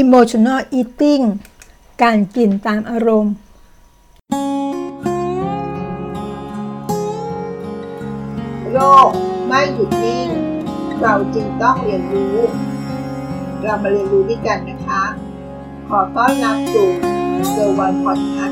emotional eating การกินตามอารมณ์ โลกไม่หยุดนิ่ง เราจรึงต้องเรียนรู้ เรามาเรียนรู้ด้วยกันนะคะ ขอต้อนรับสู่ The One Podcast